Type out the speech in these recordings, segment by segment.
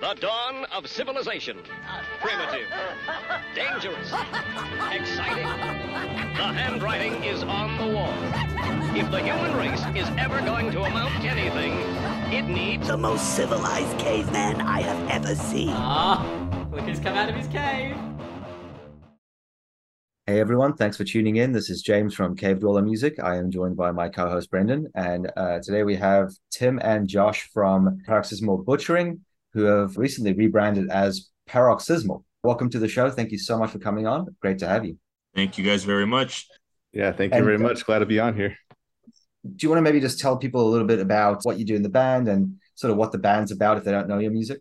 The dawn of civilization. Primitive. Dangerous. Exciting. The handwriting is on the wall. If the human race is ever going to amount to anything, it needs The most civilized caveman I have ever seen. Ah, look who's come out of his cave. Hey everyone, thanks for tuning in. This is James from Cave Dweller Music. I am joined by my co-host Brendan, and uh, today we have Tim and Josh from Paroxysmal Butchering, who have recently rebranded as Paroxysmal. Welcome to the show. Thank you so much for coming on. Great to have you. Thank you guys very much. Yeah, thank you And- very much. Glad to be on here. Do you want to maybe just tell people a little bit about what you do in the band and sort of what the band's about if they don't know your music?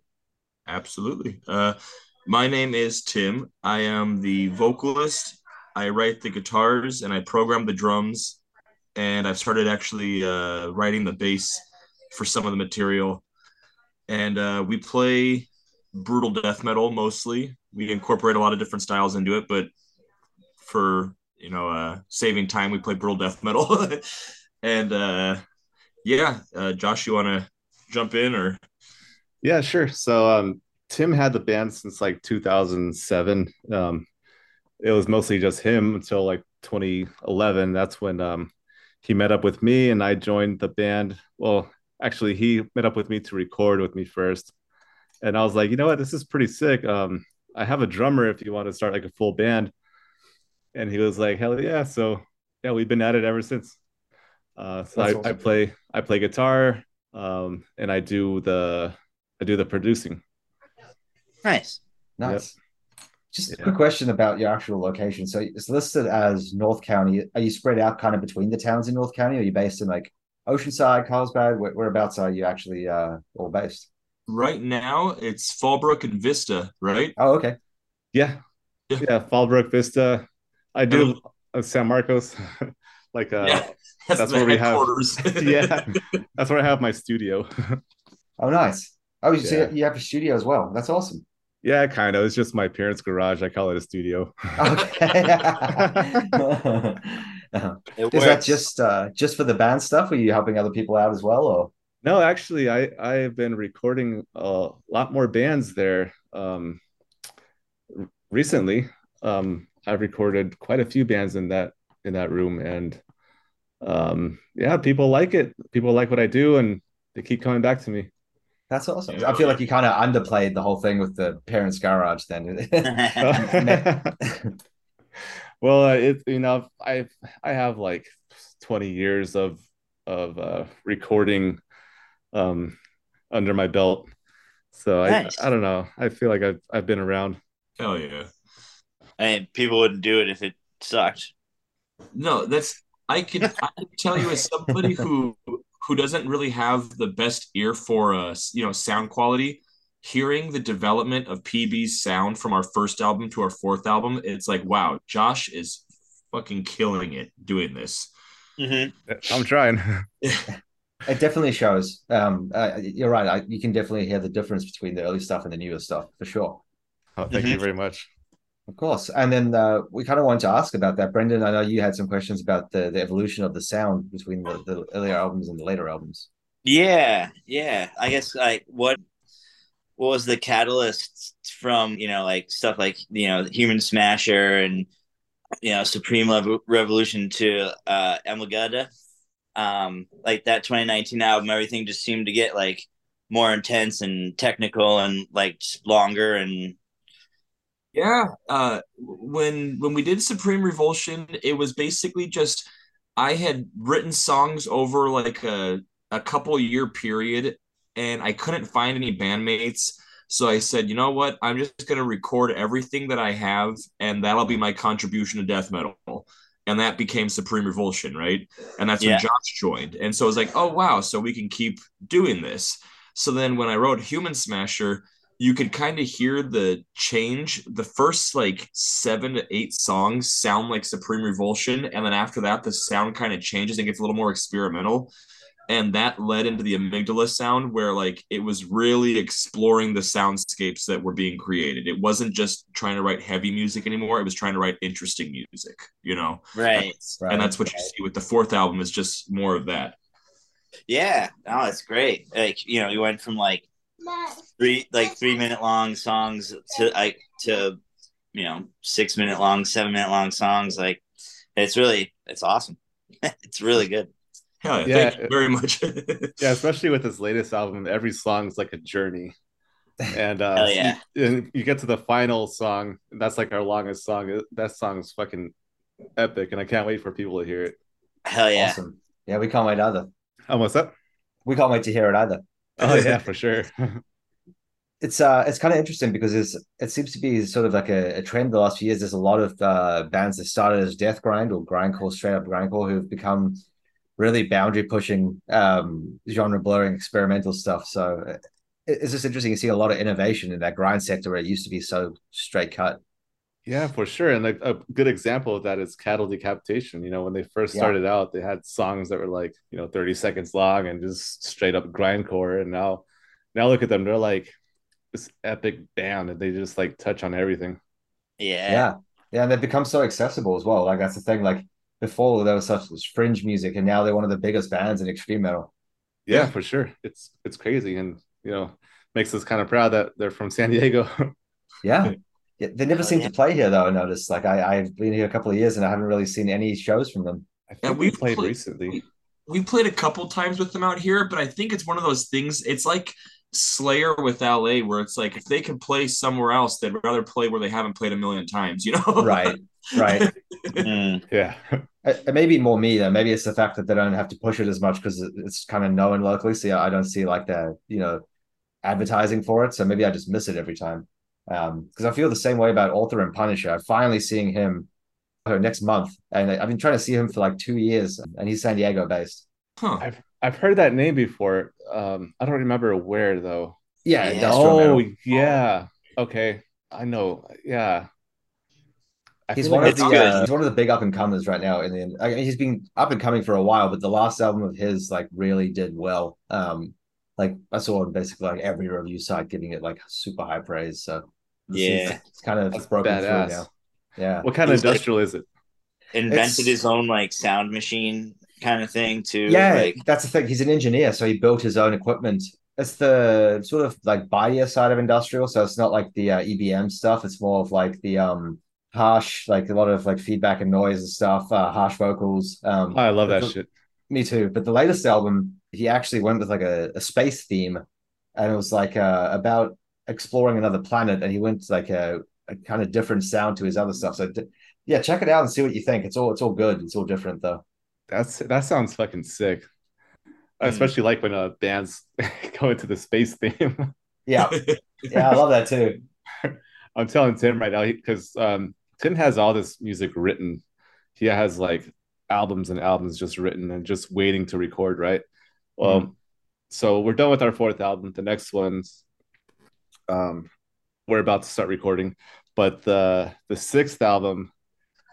Absolutely. Uh, my name is Tim. I am the vocalist. I write the guitars and I program the drums. And I've started actually uh, writing the bass for some of the material. And uh, we play brutal death metal mostly. We incorporate a lot of different styles into it, but for you know uh, saving time, we play brutal death metal. and uh, yeah, uh, Josh, you want to jump in or? Yeah, sure. So um Tim had the band since like 2007. Um it was mostly just him until like 2011. That's when um he met up with me and I joined the band. Well, actually he met up with me to record with me first. And I was like, "You know what? This is pretty sick. Um I have a drummer if you want to start like a full band." And he was like, "Hell yeah." So, yeah, we've been at it ever since. Uh so That's I, I play I play guitar um and I do the I do the producing. Nice. Nice. Just a quick question about your actual location. So it's listed as North County. Are you spread out kind of between the towns in North County? Or are you based in like Oceanside, Carlsbad? Where, whereabouts are you actually uh, all based? Right now, it's Fallbrook and Vista, right? Oh, okay. Yeah. Yeah. Yeah, Fallbrook Vista. I do uh, San Marcos. like uh yeah, that's, that's where we have- yeah. That's where I have my studio. Oh, nice. Oh, you see, Yeah. you have a studio as well. That's awesome. yeah, kind of. It's just my parents' garage. I call it a studio. Okay. It Is that works. just uh, just for the band stuff? Are you helping other people out as well? Or No, actually, I I have been recording a lot more bands there um recently. Um I've recorded quite a few bands in that in that room and um yeah, people like it. People like what I do and they keep coming back to me. that's awesome. I feel like you kind of underplayed the whole thing with the parents' garage. Then well, uh, it you know, I I have like 20 years of of uh recording um under my belt. So I Nice. I don't know. I feel like I've I've been around. Hell yeah. I mean, people wouldn't do it if it sucked. No, that's I can I can tell you as somebody who who doesn't really have the best ear for uh you know sound quality. Hearing the development of PB's sound from our first album to our fourth album, it's like wow, Josh is fucking killing it doing this. hmm I'm trying. It definitely shows. Um, uh, you're right. I, you can definitely hear the difference between the early stuff and the newer stuff for sure. Oh, thank you very much. Of course. And then uh, we kind of wanted to ask about that. Brendan, I know you had some questions about the, the evolution of the sound between the, the earlier albums and the later albums. Yeah, yeah. I guess like what what was the catalyst from you know like stuff like you know Human Smasher and you know Supreme Revulsion to uh Amygdala. Um, like that 2019 album, everything just seemed to get like more intense and technical and like longer and Yeah, uh, when when we did Supreme Revulsion, it was basically just I had written songs over like a a couple year period, and I couldn't find any bandmates. So I said, you know what? I'm just gonna record everything that I have, and that'll be my contribution to death metal. And that became Supreme Revulsion, right? And that's Yeah. when Josh joined. And so I was like, oh wow, so we can keep doing this. So then when I wrote Human Smasher, you could kind of hear the change. The first like seven to eight songs sound like Supreme Revulsion, and then after that, the sound kind of changes and gets a little more experimental. And that led into the amygdala sound, where like it was really exploring the soundscapes that were being created. It wasn't just trying to write heavy music anymore; it was trying to write interesting music. You know, right. Right. and that's what you see with the fourth album is just more of that. Yeah, no, it's great. Like you know, you went from like three like three minute long songs to like to you know six minute long, seven minute long songs. Like it's really it's awesome. it's really good. Hell yeah, Yeah. thank you very much. Yeah, especially with his latest album, every song is like a journey. And uh Hell yeah. you, and you get to the final song, and that's like our longest song. That song's fucking epic, and I can't wait for people to hear it. Hell yeah. Awesome. Yeah, we can't wait either. Oh, what's up? We can't wait to hear it either. Oh yeah, for sure. It's uh it's kind of interesting because it's it seems to be sort of like a, a trend the last few years. There's a lot of uh bands that started as death grind or grindcore, straight up grindcore, who've become really boundary pushing, um, genre blurring, experimental stuff. So it's just interesting to see a lot of innovation in that grind sector where it used to be so straight cut. Yeah, for sure. And a, a good example of that is cattle decapitation. You know, when they first Yeah. started out, they had songs that were like, you know, 30 seconds long and just straight up grindcore. And now, now look at them. They're like this epic band and they just like touch on everything. Yeah. Yeah. Yeah, and they've become so accessible as well. Like that's the thing. Like before there was such fringe music, and now they're one of the biggest bands in extreme metal. Yeah, Yeah. for sure. It's it's crazy. And you know, makes us kind of proud that they're from San Diego. Yeah. Yeah, they never Oh, seem yeah. to play here though. I noticed. Like I, I've been here a couple of years and I haven't really seen any shows from them. I think Yeah, we played played- recently. we played a couple times with them out here, but I think it's one of those things. It's like Slayer with LA, where it's like if they could play somewhere else, they'd rather play where they haven't played a million times. You know? Right. Right. Mm. Yeah. it, it may be more me though. Maybe it's the fact that they don't have to push it as much because it's kind of known locally. So yeah, I don't see like the you know advertising for it. So maybe I just miss it every time. Um, because I feel the same way about Author and Punisher. I'm finally seeing him uh, next month, and I- I've been trying to see him for like two years, and he's San Diego based. Huh. I've I've heard that name before. Um, I don't remember where though. Yeah, Yeah. Oh metal. yeah. Okay. I know. Yeah. I He's one like of the uh, he's one of the big up and comers right now. In the I mean, he's been up and coming for a while, but the last album of his like really did well. Um, like I saw on basically like every review site giving it like super high praise. So Yeah. it's, it's kind of That's broken badass. through now. Yeah, what kind of He's like- industrial is it? Invented It's- his own like sound machine kind of thing too. yeah, Like that's the thing. He's an engineer, so he built his own equipment. It's the sort of like Badia side of industrial, so it's not like the uh, EBM stuff. It's more of like the um harsh, like a lot of like feedback and noise and stuff, uh, harsh vocals. Um, Oh, I love that the- shit. Me too. But the latest album, he actually went with like a, a space theme, and it was like uh, about exploring another planet, and he went to like a, a kind of different sound to his other stuff. So d- yeah, check it out and see what you think. It's all it's all good. It's all different though. That's that sounds fucking sick. Mm. especially like when uh, bands go into the space theme. Yeah, yeah, I love that too. I'm telling Tim right now because um, Tim has all this music written. He has like albums and albums just written and just waiting to record. Right. Well, Mm-hmm. so we're done with our fourth album. The next one's um, we're about to start recording, but the the sixth album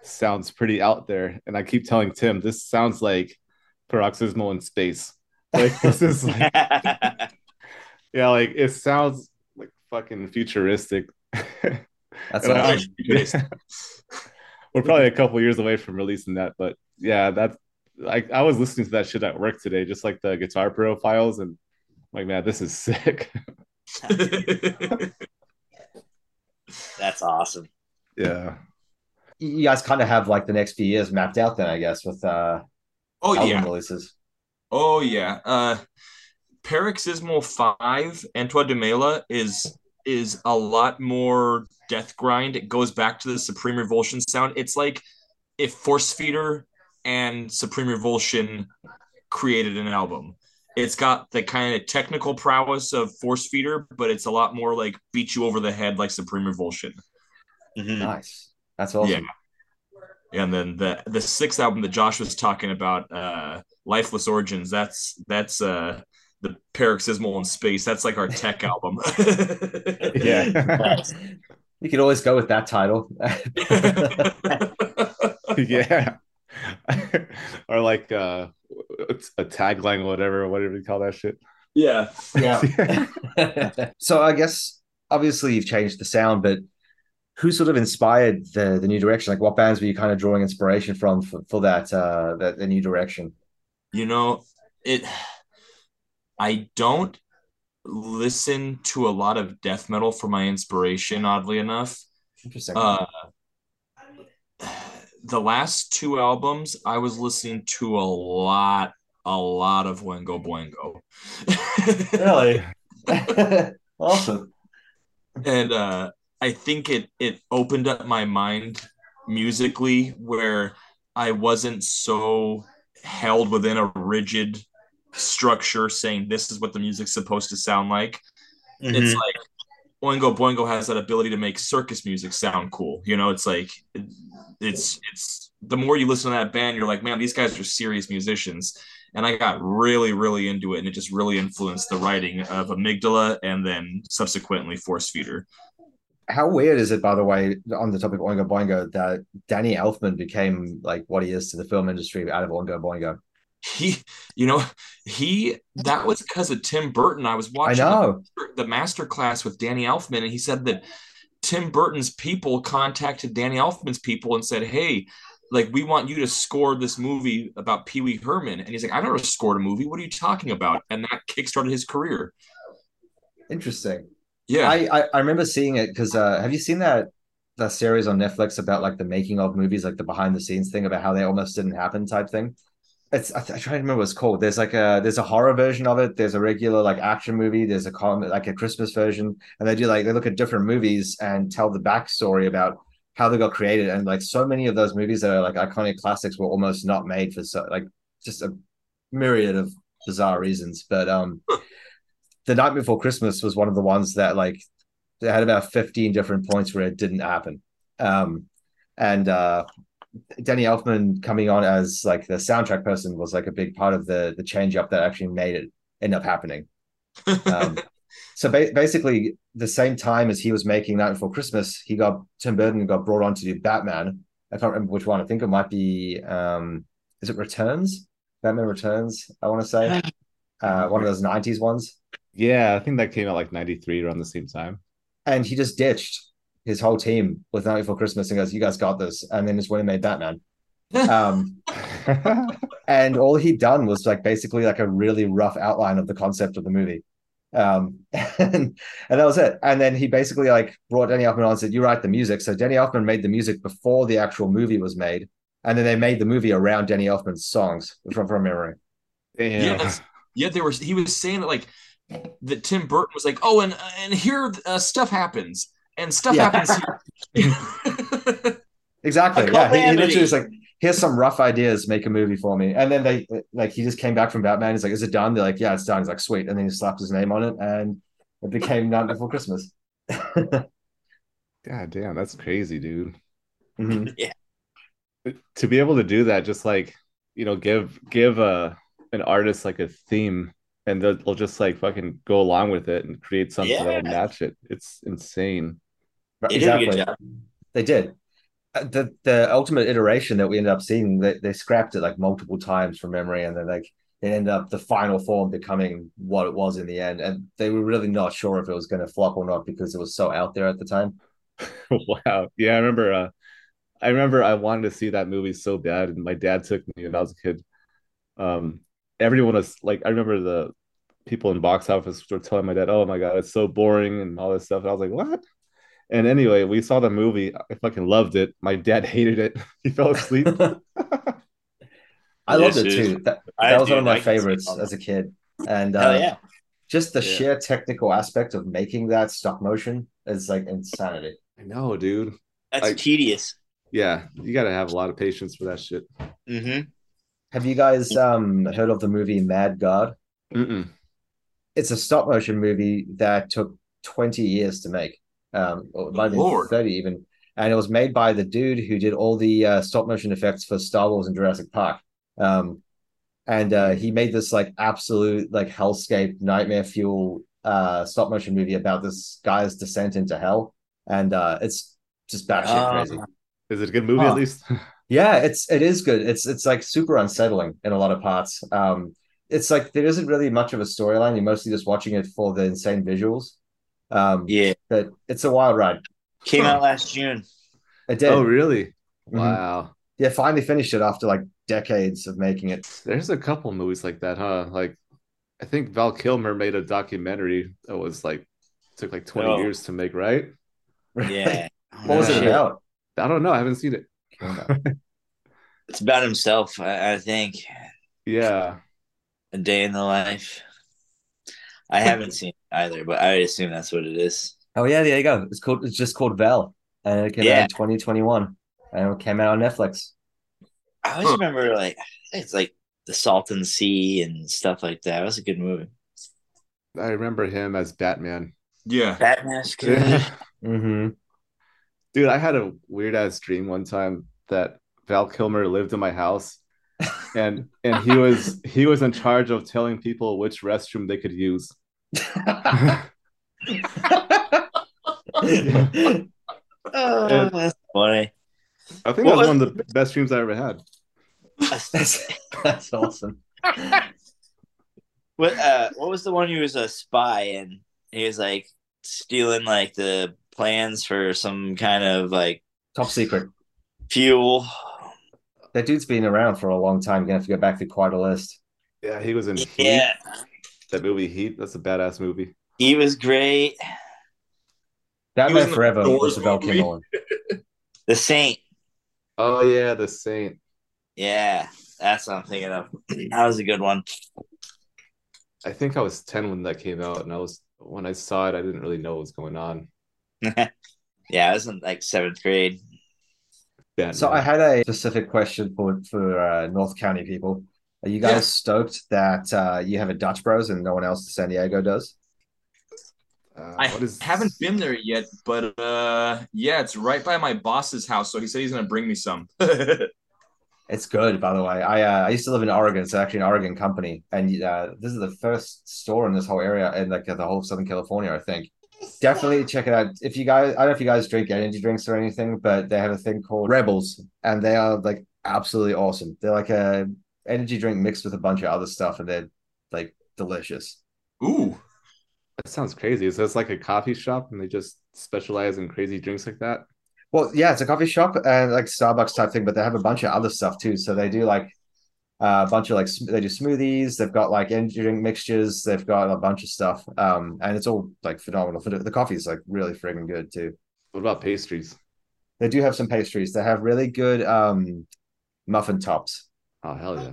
sounds pretty out there. And I keep telling Tim this sounds like Paroxysmal in space. Like this is like yeah, like it sounds like fucking futuristic. That's I- awesome. We're probably a couple years away from releasing that, but yeah, that's like I was listening to that shit at work today, just like the guitar profiles, and like, man, this is sick. that's awesome. yeah, You guys kind of have like the next few years mapped out then, I guess, with uh oh album yeah. releases. Oh yeah. Uh Paroxysmal 5 Antoine de Mela is is a lot more death grind. It goes back to the Supreme Revulsion sound. It's like if Force Feeder and Supreme Revulsion created an album. It's got the kind of technical prowess of Force Feeder, but it's a lot more like beat you over the head like Supreme Revulsion. Mhm. Nice. That's awesome. Yeah. And then the the sixth album that Josh was talking about, uh, Lifeless Origins, that's that's uh the paroxysmal in space. That's like our tech album. yeah, You could always go with that title. yeah. or like uh, a tagline, or whatever, whatever you call that shit. yeah. yeah. so I guess obviously you've changed the sound, but who sort of inspired the the new direction? Like what bands were you kind of drawing inspiration from for, for that uh that the new direction? You know, it I don't listen to a lot of death metal for my inspiration, oddly enough. Interesting. Uh, the last two albums, I was listening to a lot, a lot of Oingo Boingo. really? awesome. and uh, I think it it opened up my mind musically where I wasn't so held within a rigid structure saying this is what the music's supposed to sound like. Mhm. It's like Oingo Boingo has that ability to make circus music sound cool. You know, it's like it's it's the more you listen to that band, you're like, man, these guys are serious musicians. And I got really, really into it, and it just really influenced the writing of Amygdala and then subsequently Force Feeder. How weird is it, by the way, on the topic of Oingo Boingo, that Danny Elfman became like what he is to the film industry out of Oingo Boingo? He, you know, he that was because of Tim Burton. I was I watching know. the master class with Danny Elfman, and he said that Tim Burton's people contacted Danny Elfman's people and said, "Hey, like we want you to score this movie about Pee Wee Herman." And he's like, "I've never scored a movie. What are you talking about?" And that kickstarted his career. Interesting. Yeah, I, I I remember seeing it because uh, have you seen that that series on Netflix about like the making of movies, like the behind the scenes thing about how they almost didn't happen type thing? It's I, I try to remember what it's called. There's like a there's a horror version of it. There's a regular like action movie. There's a com like a Christmas version, and they do like they look at different movies and tell the backstory about how they got created. And like so many of those movies that are like iconic classics were almost not made for so like just a myriad of bizarre reasons. But um, the night before Christmas was one of the ones that like they had about 15 different points where it didn't happen. Um, and uh, Danny Elfman coming on as like the soundtrack person was like a big part of the the change up that actually made it end up happening. Um, so ba- basically, the same time as he was making Night Before Christmas, he got Tim Burton got brought on to do Batman. I can't remember which one. I think it might be um, is it Returns? Batman Returns. I want to say uh, one of those '90s ones. Yeah, I think that came out like 93 around the same time. and he just ditched his whole team with Night Before Christmas and goes, "You guys got this," and then just went and made Batman. Um, and all he'd done was like basically like a really rough outline of the concept of the movie, um, and and that was it. And then he basically like brought Danny Elfman on and said, "You write the music." So Danny Elfman made the music before the actual movie was made, and then they made the movie around Danny Elfman's songs from from memory. yeah, Damn. that's, yeah. There was he was saying that like that Tim Burton was like, "Oh, and and here uh, stuff happens." And stuff Yeah. happens here. Exactly. Yeah. He, he literally was like, here's some rough ideas, make a movie for me. And then they like he just came back from Batman. He's like, is it done? They're like, yeah, it's done. He's like, sweet. And then he slapped his name on it and it became Night Before Christmas. God damn, that's crazy, dude. Mhm. To be able to do that, just like you know, give give a an artist like a theme, and they'll, they'll just like fucking go along with it and create something Yeah. that'll match it. It's insane. They did a good Exactly. They did. Uh, The the ultimate iteration that we ended up seeing, they, they scrapped it like multiple times from memory, and then like it ended up the final form becoming what it was in the end. And they were really not sure if it was going to flop or not because it was so out there at the time. wow. Yeah, I remember. Uh, I remember I wanted to see that movie so bad, and my dad took me when I was a kid. Um, everyone was like, I remember the people in box office were telling my dad, "Oh my god, it's so boring" and all this stuff. And I was like, "What?" And anyway, we saw the movie. I fucking loved it. My dad hated it. He fell asleep. I loved it too. That, that was do one of my like to see favorites as a kid. And uh, yeah. just the Yeah. sheer technical aspect of making that stop motion is like insanity. I know, dude. That's I- tedious. Yeah, you got to have a lot of patience for that shit. hmm Have you guys um heard of the movie Mad God? Mm-mm. It's a stop motion movie that took 20 years to make. Um, or it might have 30 even. And it was made by the dude who did all the uh, stop motion effects for Star Wars and Jurassic Park. Um, and uh, he made this like absolute like hellscape nightmare fuel uh, stop motion movie about this guy's descent into hell. And uh, it's just batshit Ah. crazy. Is it a good movie Huh. at least? Yeah, it's it is good. It's it's like super unsettling in a lot of parts. Um, it's like there isn't really much of a storyline. You're mostly just watching it for the insane visuals. Um, Yeah. but it's a wild ride. Came out last June. It did. oh, really? Mhm. Wow. Yeah, finally finished it after like decades of making it. There's a couple movies like that, huh? Like I think Val Kilmer made a documentary that was like took like 20 Oh. years to make, right? Yeah. What was it about? I don't know. I haven't seen it. It's about himself, I, I think. Yeah. A day in the life. I haven't seen it either, but I assume that's what it is. Oh yeah, there you go. It's called. It's just called Val, and it came out in 2021, and it came out on Netflix. I always Huh. remember like it's like the Salton Sea and stuff like that. It was a good movie. I remember him as Batman. Yeah. Batman's good. Mm-hmm. Dude, I had a weird ass dream one time that Val Kilmer lived in my house and and he was he was in charge of telling people which restroom they could use. oh, that's funny. I think What that was was- one of the best dreams I ever had. that's that's awesome. What uh what was the one who was a spy and he was like stealing like the plans for some kind of like Top secret. Fuel. That dude's been around for a long time. You're gonna have to go back through quite a list. Yeah, he was in Heat. Yeah. That movie Heat. That's a badass movie. He was great. Batman in Forever Doors was the Val movie. The Saint. Oh yeah, The Saint. Yeah, that's what I'm thinking of. That was a good one. I think I was 10 when that came out, and I was when I saw it, I didn't really know what was going on. yeah, I was in like seventh grade. Batman. So I had a specific question for for uh, North County people. Are you guys Yeah. stoked that uh, you have a Dutch Bros and no one else in San Diego does? Uh, I what is haven't been there yet, but uh yeah, it's right by my boss's house, so he said he's gonna bring me some. It's good, by the way. I uh, I used to live in Oregon. It's actually an Oregon company, and uh, this is the first store in this whole area in like the whole of Southern California. I think. Definitely check it out. If you guys, I don't know if you guys drink energy drinks or anything, but they have a thing called Rebels, and they are like absolutely awesome. They're like a energy drink mixed with a bunch of other stuff, and they're like delicious. Ooh. that sounds crazy. So it's like a coffee shop, and they just specialize in crazy drinks like that. Well, yeah, it's a coffee shop and like Starbucks type thing, but they have a bunch of other stuff too. So they do like uh, a bunch of like they do smoothies. They've got like energy drink mixtures. They've got a bunch of stuff, um, and it's all like phenomenal. The the coffee is like really friggin' good too. What about pastries? They do have some pastries. They have really good um, muffin tops. Oh hell yeah,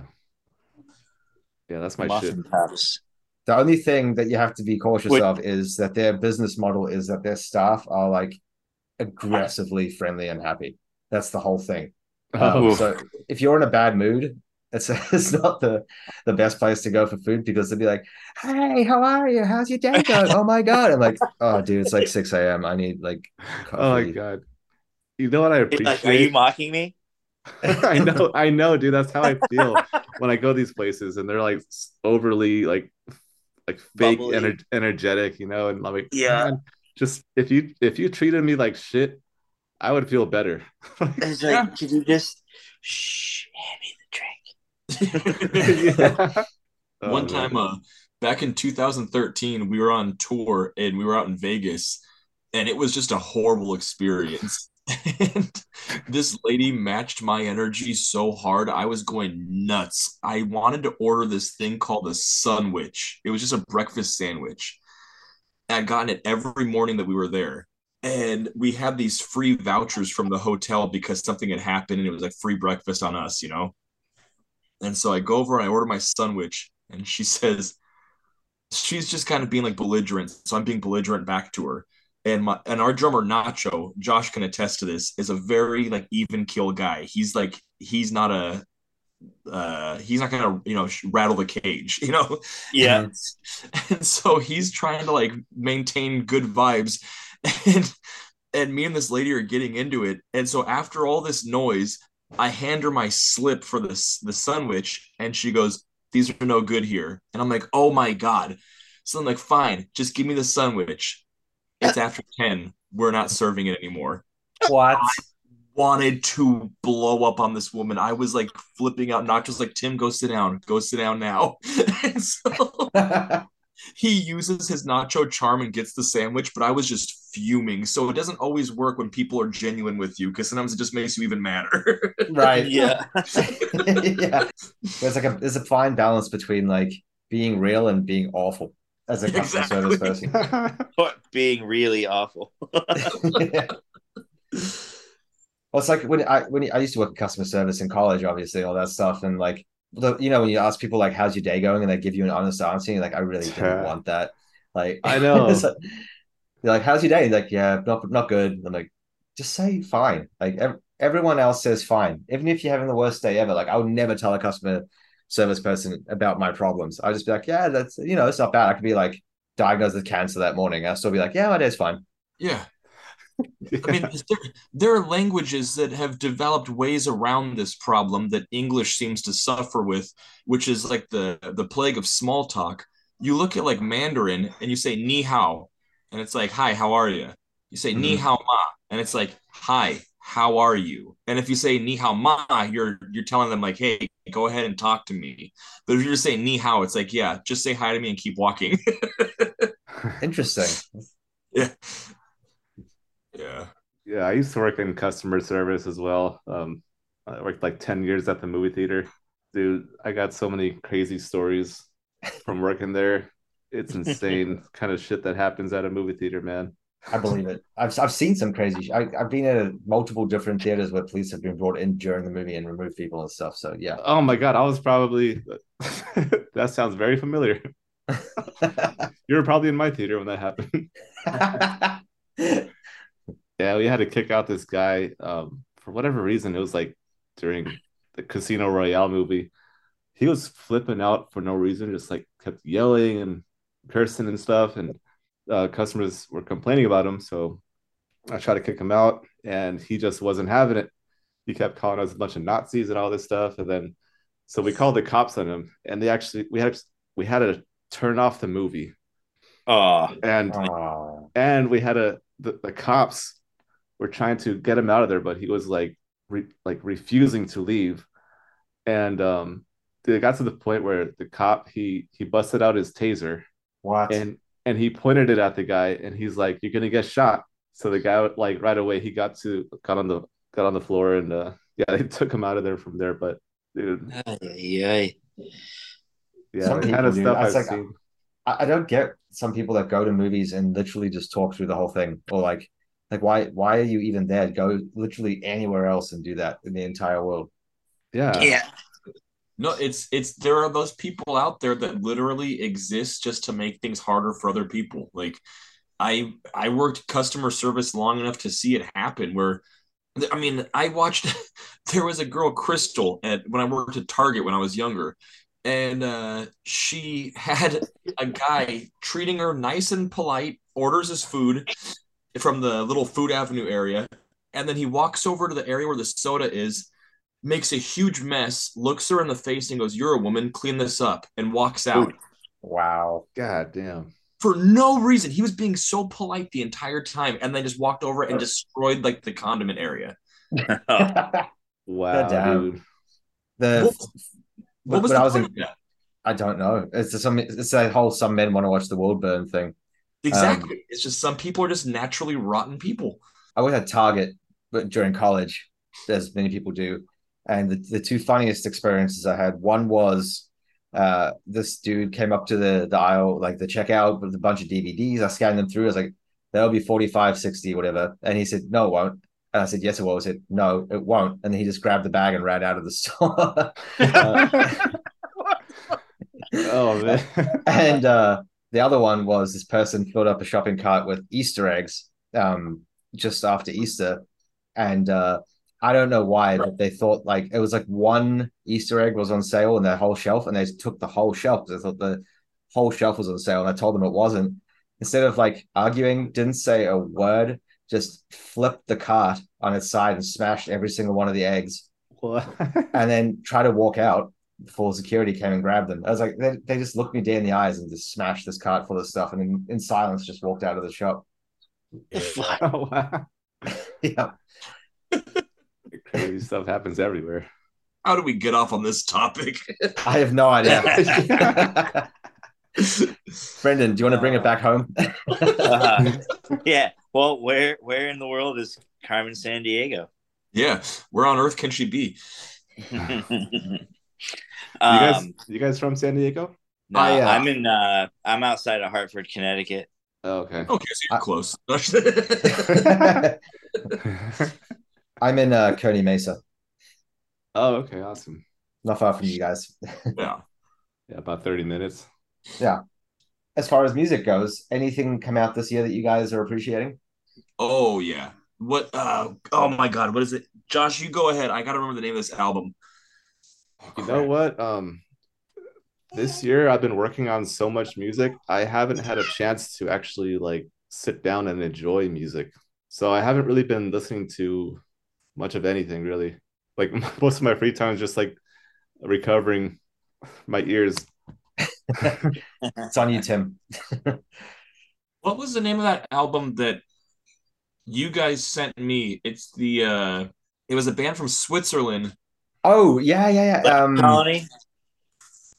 yeah, that's my Muffin shit. tops. The only thing that you have to be cautious Wait. of is that their business model is that their staff are like aggressively friendly and happy. That's the whole thing. Um, Oh, so if you're in a bad mood, it's it's not the the best place to go for food because they'll be like, "Hey, how are you? How's your day going? Oh my god!" I'm like, "Oh, dude, it's like six a.m. I need like oh my god. You know what I Like, appreciate? are you mocking me? I know, I know, dude. That's how I feel when I go these places, and they're like overly like like fake Bubbly. ener- energetic, you know. And I'm like, Yeah. "Man, just if you if you treated me like shit, I would feel better. It's like, Yeah. could you just shh, hand me the drink? Yeah. One time, uh, back in 2013, we were on tour and we were out in Vegas, and it was just a horrible experience. and this lady matched my energy so hard, I was going nuts. I wanted to order this thing called a sandwich. It was just a breakfast sandwich. I'd gotten it every morning that we were there. And we had these free vouchers from the hotel because something had happened and it was like free breakfast on us, you know? And so I go over and I order my Sunwich, and she says, she's just kind of being like belligerent. So I'm being belligerent back to her. And my and our drummer Nacho, Josh can attest to this, is a very like even kill guy. He's like he's not a uh he's not gonna you know rattle the cage you know Yeah. and so he's trying to like maintain good vibes and and me and this lady are getting into it and so after all this noise i hand her my slip for this the sunwich and she goes these are no good here and i'm like oh my god so i'm like fine just give me the sunwich it's after 10 we're not serving it anymore What? wanted to blow up on this woman. I was like flipping out, not just like Tim, go sit down, go sit down now. so he uses his nacho charm and gets the sandwich, but I was just fuming. So it doesn't always work when people are genuine with you because sometimes it just makes you even madder. right. Yeah. yeah. There's like a there's a fine balance between like being real and being awful as a customer Exactly. service person. Or being really awful. Yeah. Well, it's like when I when I used to work in customer service in college, obviously, all that stuff, and like the you know when you ask people like how's your day going and they give you an honest answer, you're like I really didn't Yeah. want that. Like I know. it's like- you're like how's your day? Like yeah, not not good. I'm like just say fine. Like ev- everyone else says fine, even if you're having the worst day ever. Like I would never tell a customer service person about my problems. I'd just be like yeah, that's you know it's not bad. I could be like diagnosed with cancer that morning. I'll still be like yeah, my day's fine. Yeah. I mean, there, there are languages that have developed ways around this problem that English seems to suffer with, which is like the the plague of small talk. You look at like Mandarin and you say ni hao, and it's like, hi, how are you? You say ni Mhm. hao ma, and it's like, hi, how are you? And if you say ni hao ma, you're you're telling them like, hey, go ahead and talk to me. But if you're just saying ni hao, it's like, yeah, just say hi to me and keep walking. Interesting. yeah. Yeah. I used to work in customer service as well. Um, I worked like 10 years at the movie theater. Dude, I got so many crazy stories from working there. It's insane kind of shit that happens at a movie theater, man. I believe it. I've I've seen some crazy. Sh- I, I've been at multiple different theaters where police have been brought in during the movie and removed people and stuff. So yeah, Oh my God, I was probably, that sounds very familiar. You were probably in my theater when that happened. Yeah, we had to kick out this guy um, for whatever reason. It was like during the Casino Royale movie. He was flipping out for no reason, just like kept yelling and cursing and stuff. And uh, customers were complaining about him. So I tried to kick him out, and he just wasn't having it. He kept calling us a bunch of Nazis and all this stuff. And then, so we called the cops on him, and they actually we had we had to turn off the movie, Oh, and Aw. and we had a the, the cops were trying to get him out of there, but he was like re, like refusing to leave, and um, they got to the point where the cop he he busted out his taser what? and and he pointed it at the guy, and he's like, "You're gonna get shot." So the guy like right away he got to got on the got on the floor, and uh, yeah, they took him out of there from there. But dude, Ay, ay, ay. yeah, Some the kind of stuff I've like- seen. I, I don't get some people that go to movies and literally just talk through the whole thing, or like, like why why are you even there? Go literally anywhere else and do that in the entire world. Yeah, yeah. No, it's it's there are those people out there that literally exist just to make things harder for other people. Like I I worked customer service long enough to see it happen where I mean, I watched there was a girl Crystal at when I worked at Target when I was younger and uh she had a guy treating her nice and polite, orders his food from the little food avenue area and then he walks over to the area where the soda is makes a huge mess, looks her in the face, and goes, "You're a woman. Clean this up," and walks out Wow. God damn. for no reason. He was being so polite the entire time, and then just walked over and destroyed like the condiment area. Wow, damn. dude. the What, what was when the I was in. I don't know. It's some it's that whole some men want to watch the world burn thing. Exactly. it's just some people are just naturally rotten people. I was at Target but during college, as many people do. And the, the two funniest experiences I had, one was uh, this dude came up to the, the aisle, like the checkout with a bunch of DVDs. I scanned them through. I was like, that'll be 45, 60, whatever. And he said, no, it won't. And I said, yes, it will. He said, no, it won't. And then he just grabbed the bag and ran out of the store. Uh, oh man. and uh, the other one was this person filled up a shopping cart with Easter eggs um, just after Easter, and uh, I don't know why, but they thought like it was like one Easter egg was on sale in their whole shelf, and they took the whole shelf because they thought the whole shelf was on sale, and I told them it wasn't. Instead of like arguing, didn't say a word, just flipped the cart on its side and smashed every single one of the eggs, What? and then tried to walk out before security came and grabbed them. I was like, they, they just looked me dead in the eyes and just smashed this cart full of stuff, and in, in silence just walked out of the shop. oh, wow. yeah, Crazy stuff happens everywhere. How do we get off on this topic? I have no idea. Brendan, do you want to bring it back home? Uh, yeah. Well, where where in the world is Carmen Sandiego? yeah, where on earth can she be? You guys, um, you guys from San Diego? No, I, uh, I'm in. uh I'm outside of Hartford, Connecticut. Oh, okay. Okay, so you're I- close. I'm in uh, Kearny Mesa, oh, okay. Awesome. not far from you guys. yeah. Yeah, about 30 minutes. Yeah. As far as music goes, anything come out this year that you guys are appreciating? Oh yeah. What? Uh, oh my God. What is it? Josh, you go ahead. I gotta remember the name of this album. You know what? Um, this year I've been working on so much music. I haven't had a chance to actually like sit down and enjoy music. So I haven't really been listening to much of anything really. Like most of my free time is just like recovering my ears. It's on you, Tim. What was the name of that album that you guys sent me? It's the uh it was a band from Switzerland. Oh yeah, yeah, yeah. Um, Colony.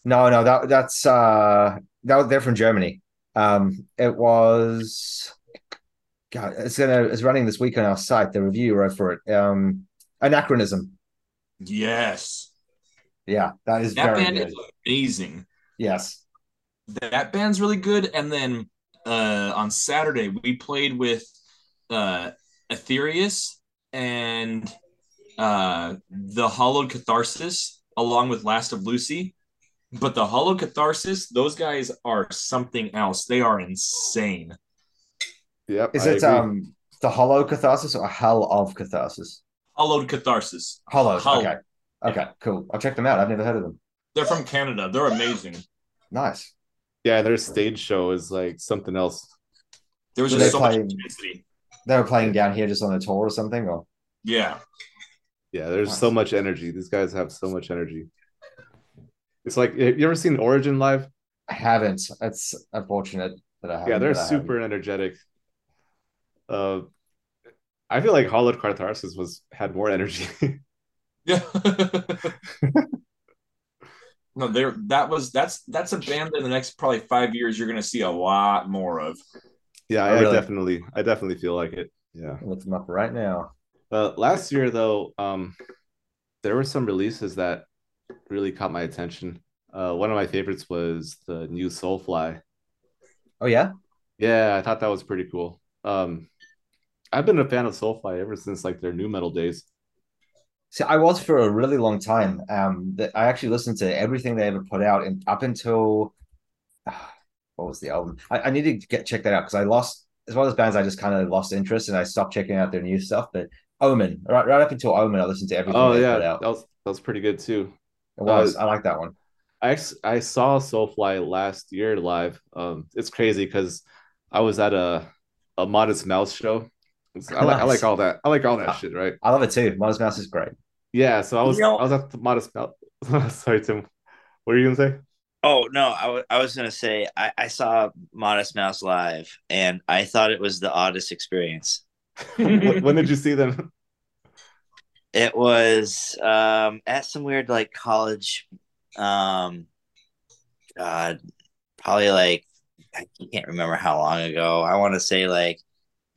no, no, that that's uh, that they're from Germany. Um, it was, God, it's gonna it's running this week on our site. The review wrote for it. Um, anachronism. Yes. Yeah, that is That very band good. is amazing. Yes. That band's really good. And then uh on Saturday we played with uh Ethereus and uh the Hollowed Catharsis along with Last of Lucy. But the Hollowed Catharsis, those guys are something else. They are insane. Yep. Is I it agree. um the hollow catharsis or hell of catharsis? Hollowed Catharsis. Hollow. Hollow. Okay. Okay. Cool. I'll check them out. I've never heard of them. They're from Canada. They're amazing. Nice. yeah, their stage show is like something else. There was So just they so much intensity. They were playing down here just on a tour or something, or Yeah. Yeah, there's Nice. so much energy. These guys have so much energy. It's like have you ever seen Origin live? I haven't. It's unfortunate that I haven't. yeah, they're but I haven't. super energetic. Uh, I feel like Hollowed Catharsis was had more energy. Yeah. no, there that was that's that's a band that in the next probably five years you're gonna see a lot more of. yeah, Oh, I, really? definitely, I definitely feel like it. Yeah. Look them up right now. Uh, last year though, um, there were some releases that really caught my attention. Uh, one of my favorites was the new Soulfly. Oh yeah. Yeah, I thought that was pretty cool. Um, I've been a fan of Soulfly ever since like their nu metal days. See, I was for a really long time. Um, that I actually listened to everything they ever put out, and up until what was the album? I, I need to get check that out because I lost as well as bands. I just kind of lost interest and I stopped checking out their new stuff. But Omen, right, right up until Omen, I listened to everything Oh they yeah, put that was that was pretty good too. It was. I like that one. I ex- I saw Soulfly last year live. Um, it's crazy because I was at a a Modest Mouse show. I like I like all that. I like all that Ah. shit, right? I love it too. Modest Mouse is great. Yeah. So I was You know- I was at the Modest Mouse. Sorry, Tim. What are you gonna say? Oh no, I wa- I was gonna say I, I saw Modest Mouse live and I thought it was the oddest experience. When, did you see them? It was um at some weird like college um God probably like I can't remember how long ago. I want to say like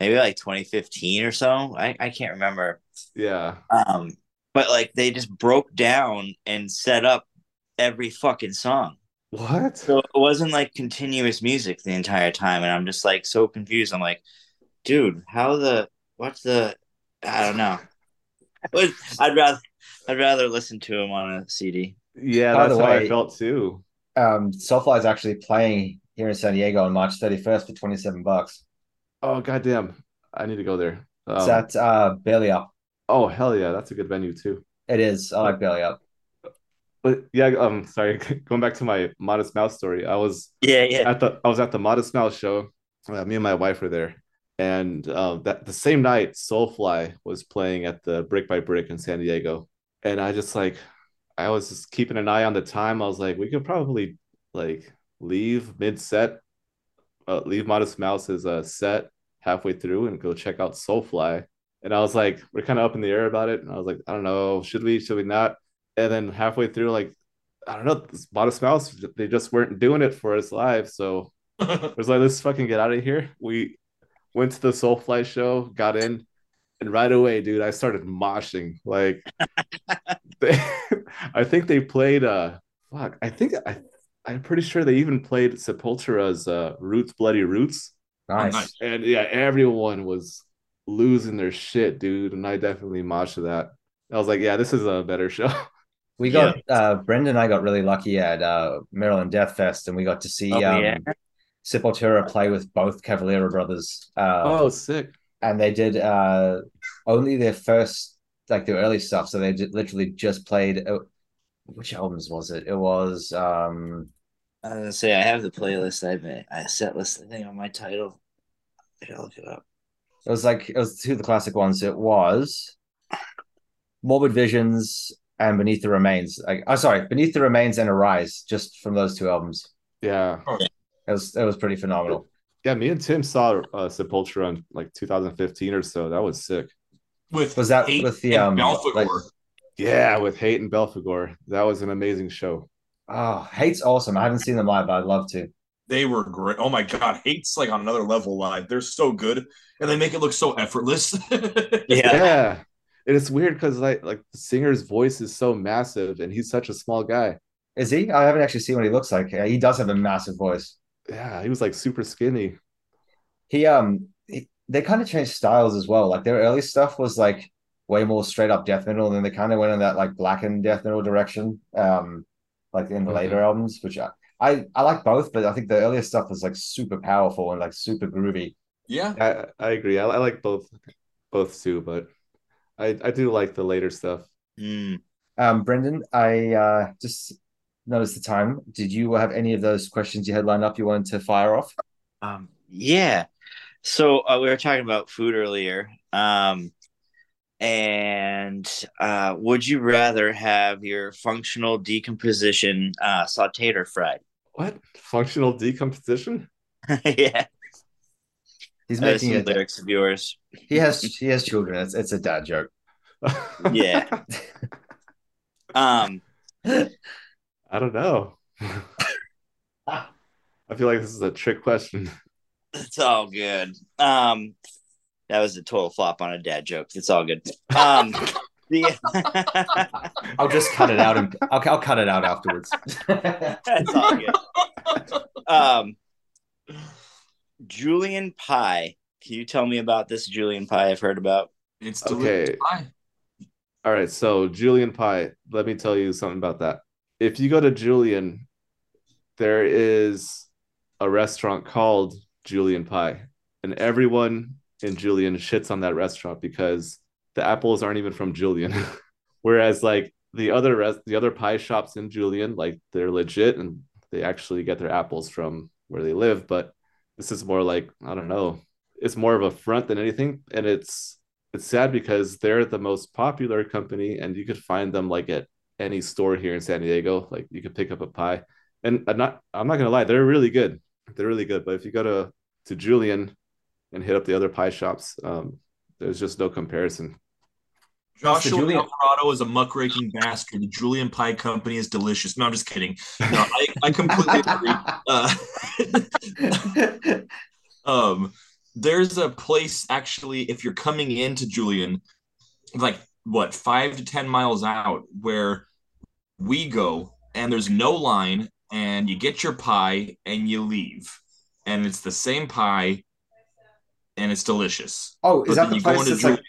maybe like 2015 or so. I, I can't remember. Yeah. Um but like they just broke down and set up every fucking song. What? So it wasn't like continuous music the entire time, and I'm just like so confused. I'm like, dude, how the what's the I don't know. But I'd rather I'd rather listen to him on a CD. Yeah, By that's the how I felt too. Um, Soulfly is actually playing here in San Diego on March 31st for 27 bucks. Oh goddamn! I need to go there. It's Um, at uh, Belly Up. oh hell yeah, that's a good venue too. It is. I like Belly Up. But yeah, um, sorry, going back to my Modest Mouse story. I was Yeah, yeah. at the I was at the Modest Mouse show. Uh, me and my wife were there, and uh, that the same night, Soulfly was playing at the Brick by Brick in San Diego, and I just like I was just keeping an eye on the time. I was like, we could probably like leave mid set, uh, leave Modest Mouse's uh, set halfway through and go check out Soulfly. And I was like, we're kind of up in the air about it. And I was like, I don't know, should we, should we not? And then halfway through, like, I don't know, this Modest Mouse, they just weren't doing it for us live. So I was like, let's fucking get out of here. We went to the Soulfly show, got in, and right away, dude, I started moshing. Like, they, I think they played. Uh, fuck, I think I, I'm pretty sure they even played Sepultura's uh, "Roots, Bloody Roots," Nice. nice. and yeah, everyone was losing their shit, dude. And I definitely moshed to that. I was like, yeah, this is a better show. We got uh Brendan and I got really lucky at uh Maryland Death Fest and we got to see Oh, um yeah? Sepultura play with both Cavalera brothers. Uh oh, sick. and they did uh only their first like their early stuff. So they did, literally just played uh, which albums was it? It was um I was gonna say I have the playlist. I made I set list I think on my title. I gotta look it up. it was like it was two of the classic ones. It was Morbid Visions and Beneath the Remains. Like oh sorry, Beneath the Remains and Arise, just from those two albums. Yeah, It was it was pretty phenomenal. yeah. Me and Tim saw uh, Sepultura in like 2015 or so. That was sick. With Was that Hate with the, um, Belphegor. like- Yeah, with Hate and Belphegor. That was an amazing show. Oh, Hate's awesome. I haven't seen them live, but I'd love to. they were great. Oh my god, Hate's like on another level live. They're so good, and they make it look so effortless. Yeah. Yeah. And it's weird because like like the singer's voice is so massive and he's such a small guy. Is he? I haven't actually seen what he looks like. He does have a massive voice. Yeah, he was like super skinny. He um he, they kind of changed styles as well. Like their early stuff was like way more straight up death metal, and then they kind of went in that like blackened death metal direction. Um, like in the later albums, which I, I I like both, but I think the earlier stuff was like super powerful and like super groovy. yeah, I, I agree. I, I like both both too, but I, I do like the later stuff. Mm. Um, Brendan, I uh just noticed the time. Did you have any of those questions you had lined up you wanted to fire off? Um, yeah. So uh, we were talking about food earlier. Um, and uh, would you rather have your functional decomposition uh, sauteed or fried? What? Functional decomposition? yeah, He's that is making some lyrics of yours. He has he has children. It's it's a dad joke. Yeah. Um, I don't know. I feel like this is a trick question. it's all good. Um, that was a total flop on a dad joke. It's all good. Um, the I'll just cut it out and I'll, I'll cut it out afterwards. That's all good. Um, Julian pie. Can you tell me about this Julian pie I've heard about? it's Okay. delicious pie. All right, so Julian Pie, let me tell you something about that. If you go to Julian, there is a restaurant called Julian Pie, and everyone in Julian shits on that restaurant because the apples aren't even from Julian. Whereas like the other rest, the other pie shops in Julian, like they're legit and they actually get their apples from where they live. But this is more like I don't know. It's more of a front than anything, and it's it's sad because they're the most popular company and you could find them like at any store here in San Diego. Like you could pick up a pie. And I'm not I'm not gonna lie, they're really good. They're really good. But if you go to to Julian and hit up the other pie shops, um, there's just no comparison. Joshua Julian- Alvarado is a muckraking bastard. The Julian Pie Company is delicious. No, I'm just kidding. No, I, I completely agree. Uh, um, there's a place actually, if you're coming into Julian, like what five to ten miles out, where we go, and there's no line, and you get your pie and you leave, and it's the same pie, and it's delicious. oh, is But that the place that's like Julian-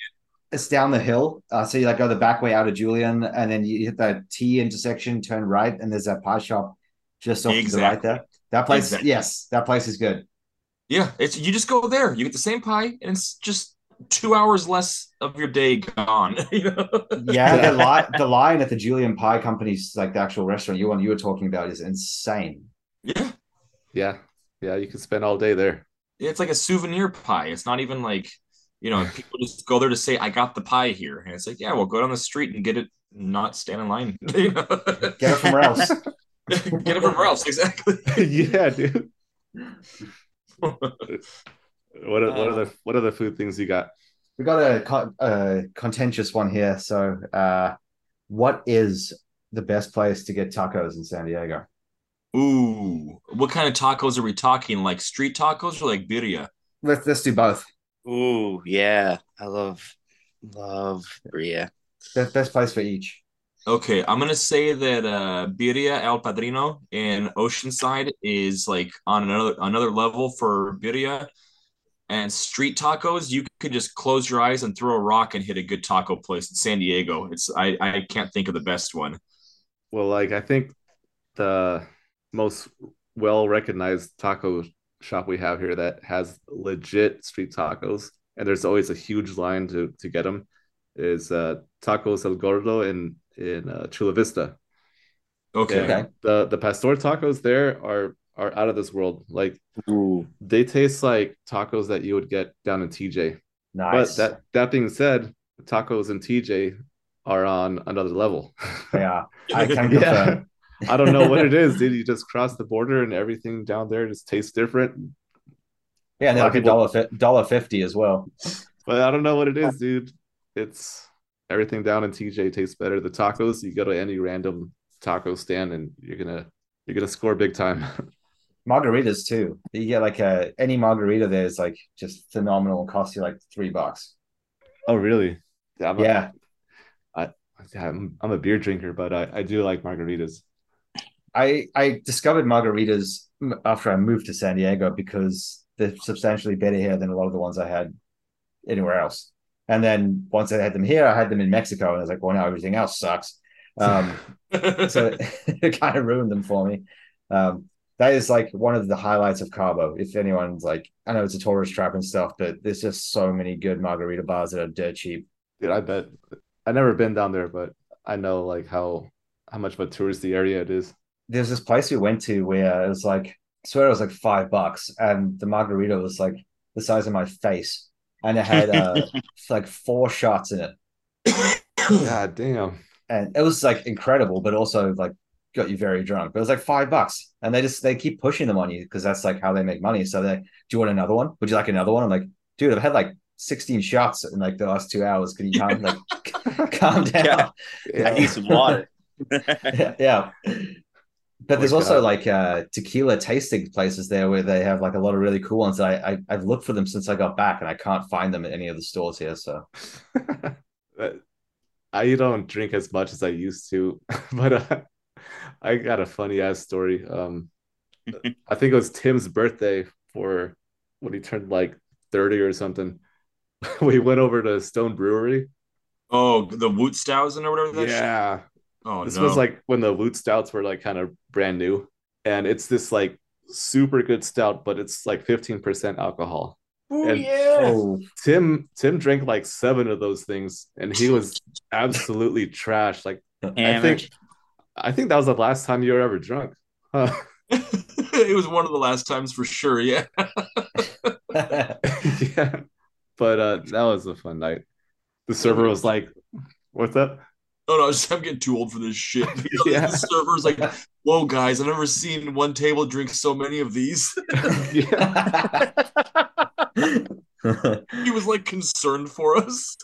it's down the hill? Uh, so you like go the back way out of Julian, and then you hit that T intersection, turn right, and there's that pie shop just off to the right there. That place, Exactly. yes, that place is good. Yeah, it's you just go there. You get the same pie, and it's just two hours less of your day gone. you know? Yeah, the line the line at the Julian Pie Company's like the actual restaurant you one you were talking about is insane. yeah, Yeah. Yeah, you could spend all day there. it's like a souvenir pie. It's not even like you know people just go there to say I got the pie here, and it's like yeah, well go down the street and get it, not stand in line. you know? Get it from else? get it from else exactly. yeah, dude. What are, what are the what are the food things you got? We got a, a contentious one here. So, uh, what is the best place to get tacos in San Diego? Ooh, what kind of tacos are we talking? Like street tacos or like birria? Let's let's do both. Ooh, yeah. I love love birria. Best, best place for each. Okay, I'm gonna say that uh Birria El Padrino in Oceanside is like on another another level for birria. And street tacos, you could just close your eyes and throw a rock and hit a good taco place in San Diego. It's I I can't think of the best one. Well, like I think the most well recognized taco shop we have here that has legit street tacos, and there's always a huge line to to get them, is uh, Tacos El Gordo in in uh, Chula Vista. Okay. And Okay. The the pastor tacos there are are out of this world. Like Ooh. they taste like tacos that you would get down in TJ. Nice. But that that being said, tacos in TJ are on another level. yeah, I can Yeah. confirm. I don't know what it is, dude. You just cross the border and everything down there just tastes different. Yeah, and they're like a dollar dollar fifty as well. But I don't know what it is, dude. It's everything down in TJ tastes better. The tacos, you go to any random taco stand and you're gonna you're gonna score big time. Margaritas too. You get like a any margarita there is like just phenomenal and costs you like three bucks. oh, really? Yeah, I'm a- Yeah, I'm, I'm a beer drinker, but I, I do like margaritas. I I discovered margaritas after I moved to San Diego because they're substantially better here than a lot of the ones I had anywhere else. And then once I had them here, I had them in Mexico, and I was like, well, now everything else sucks. Um, so it kind of ruined them for me. Um, that is like one of the highlights of Cabo. If anyone's like, I know it's a tourist trap and stuff, but there's just so many good margarita bars that are dirt cheap. Dude, I bet. I've never been down there, but I know like how how much of a touristy area it is. There's this place we went to where it was like, I swear it was like five bucks, and the margarita was like the size of my face, and it had uh, like four shots in it, God damn. and it was like incredible, but also like got you very drunk. But it was like five bucks, and they just they keep pushing them on you because that's like how they make money. So they, do you want another one? Would you like another one? I'm like, dude, I've had like 16 shots in like the last two hours. Can you calm like calm down? I need some water. yeah, yeah. But there's my also God. like uh, tequila tasting places there where they have like a lot of really cool ones. I, I I've looked for them since I got back and I can't find them at any of the stores here. So I don't drink as much as I used to, but uh, I got a funny ass story. Um, I think it was Tim's birthday for when he turned like 30 or something. we went over to Stone Brewery. oh, the Wootstausen or whatever that shit. Yeah. Oh This no. was like when the Woot Stouts were like kind of brand new. And it's this like super good stout, but it's like 15% alcohol. Oh And- yeah. oh Tim Tim drank like seven of those things and he was absolutely trash. Like I Hammered. think I think that was the last time you were ever drunk. Huh. it was one of the last times for sure. Yeah. yeah. But uh that was a fun night. The server was like, What's up? Oh no, just, I'm getting too old for this shit. Yeah. The server's like, whoa, guys, I've never seen one table drink so many of these. yeah. he was like concerned for us.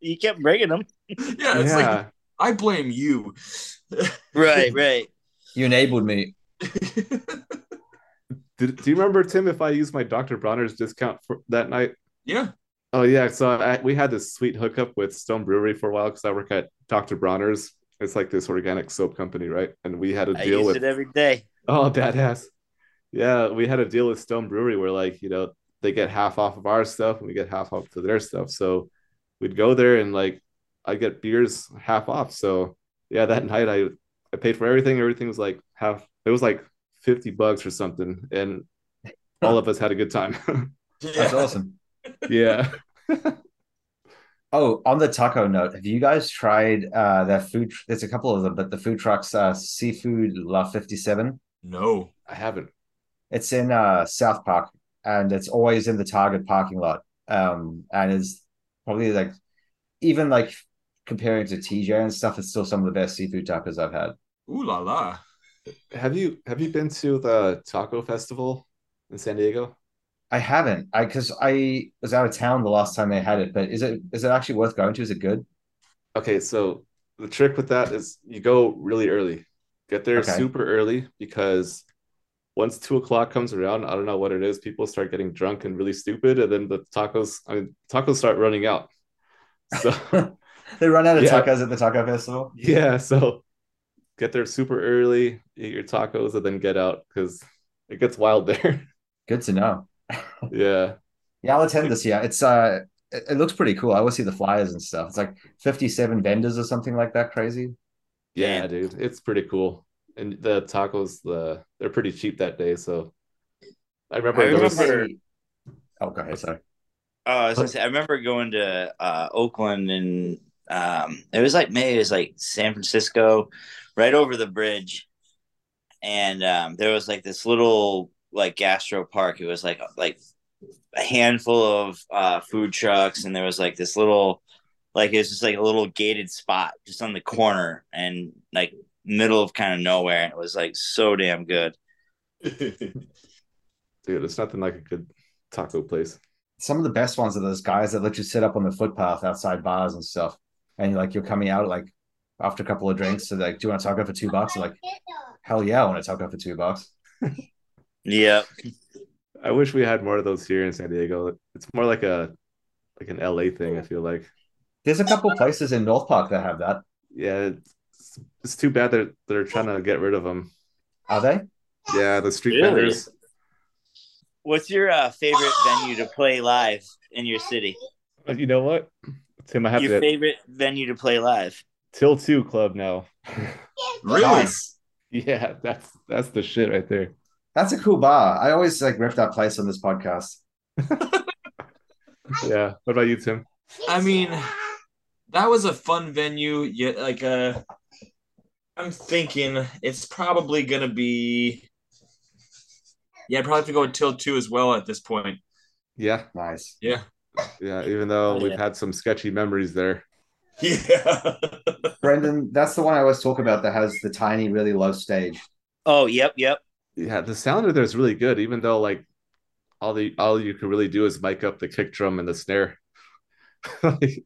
you kept bringing them. yeah, it's like yeah. I blame you. Right, right. you enabled me. Did, do you remember Tim if I used my Dr. Bronner's discount for that night? yeah. Oh yeah, so I, we had this sweet hookup with Stone Brewery for a while because I work at Dr. Bronner's. It's like this organic soap company, right? And we had a I deal with it every day. Oh, badass. Yeah, we had a deal with Stone Brewery where like, you know, they get half off of our stuff and we get half off to their stuff. So we'd go there and like I get beers half off. So yeah, that night I I paid for everything. Everything was like half it was like 50 bucks or something. And all of us had a good time. That's awesome. yeah. Oh, on the taco note, have you guys tried uh their food? There's a couple of them, but the food trucks, uh, Seafood La 57. No. I haven't. It's in uh South Park, and it's always in the Target parking lot. Um, and is probably like even like comparing to TJ and stuff, it's still some of the best seafood tacos I've had. Ooh la la. Have you have you been to the taco festival in San Diego? I haven't, I because I was out of town the last time they had it, but is it is it actually worth going to? Is it good? Okay, so the trick with that is you go really early. Get there Okay. super early because once two o'clock comes around, I don't know what it is, people start getting drunk and really stupid, and then the tacos, I mean, tacos start running out. So They run out of Yeah. tacos at the taco festival. Yeah, so get there super early, eat your tacos, and then get out because it gets wild there. Good to know. yeah. Yeah, I'll attend this year. It's uh, it, it looks pretty cool. I always see the flyers and stuff. It's like fifty-seven vendors or something like that. Crazy. Yeah, Damn. dude. It's pretty cool. And the tacos, the they're pretty cheap that day. So I remember, I there was- remember- Oh, go ahead. Sorry. Oh, I was gonna say, I remember going to uh, Oakland and um, it was like May, it was like San Francisco, right over the bridge, and um, there was like this little like gastro park. It was like like a handful of uh, food trucks, and there was like this little like it was just like a little gated spot just on the corner and like middle of kind of nowhere. And it was like so damn good. dude, it's nothing like a good taco place. Some of the best ones are those guys that let you sit up on the footpath outside bars and stuff, and like you're coming out like after a couple of drinks, so like, do you want a taco for two bucks? You're like, hell yeah, I want a taco for two bucks. yeah. I wish we had more of those here in San Diego. It's more like a like an LA thing, I feel like. There's a couple places in North Park that have that. Yeah, it's, it's too bad they're they're trying to get rid of them. Are they? Yeah, the street Really? vendors. What's your uh, favorite venue to play live in your city? But You know what? Tim, I have Your to favorite venue to play live? Til Two Club now. Really? Nice. yeah, that's that's the shit right there. That's a cool bar. I always like rip that place on this podcast. Yeah. What about you, Tim? I mean, that was a fun venue. Yet, like, uh, I'm thinking it's probably gonna be. Yeah, I'd probably have to go with Till Two as well at this point. Yeah, Nice. Yeah. Yeah. Even though Oh, we've had some sketchy memories there. Yeah. Brendan, that's the one I always talk about that has the tiny, really low stage. Oh, yep, yep. Yeah, the sound of there is really good, even though like all the all you can really do is mic up the kick drum and the snare. Like,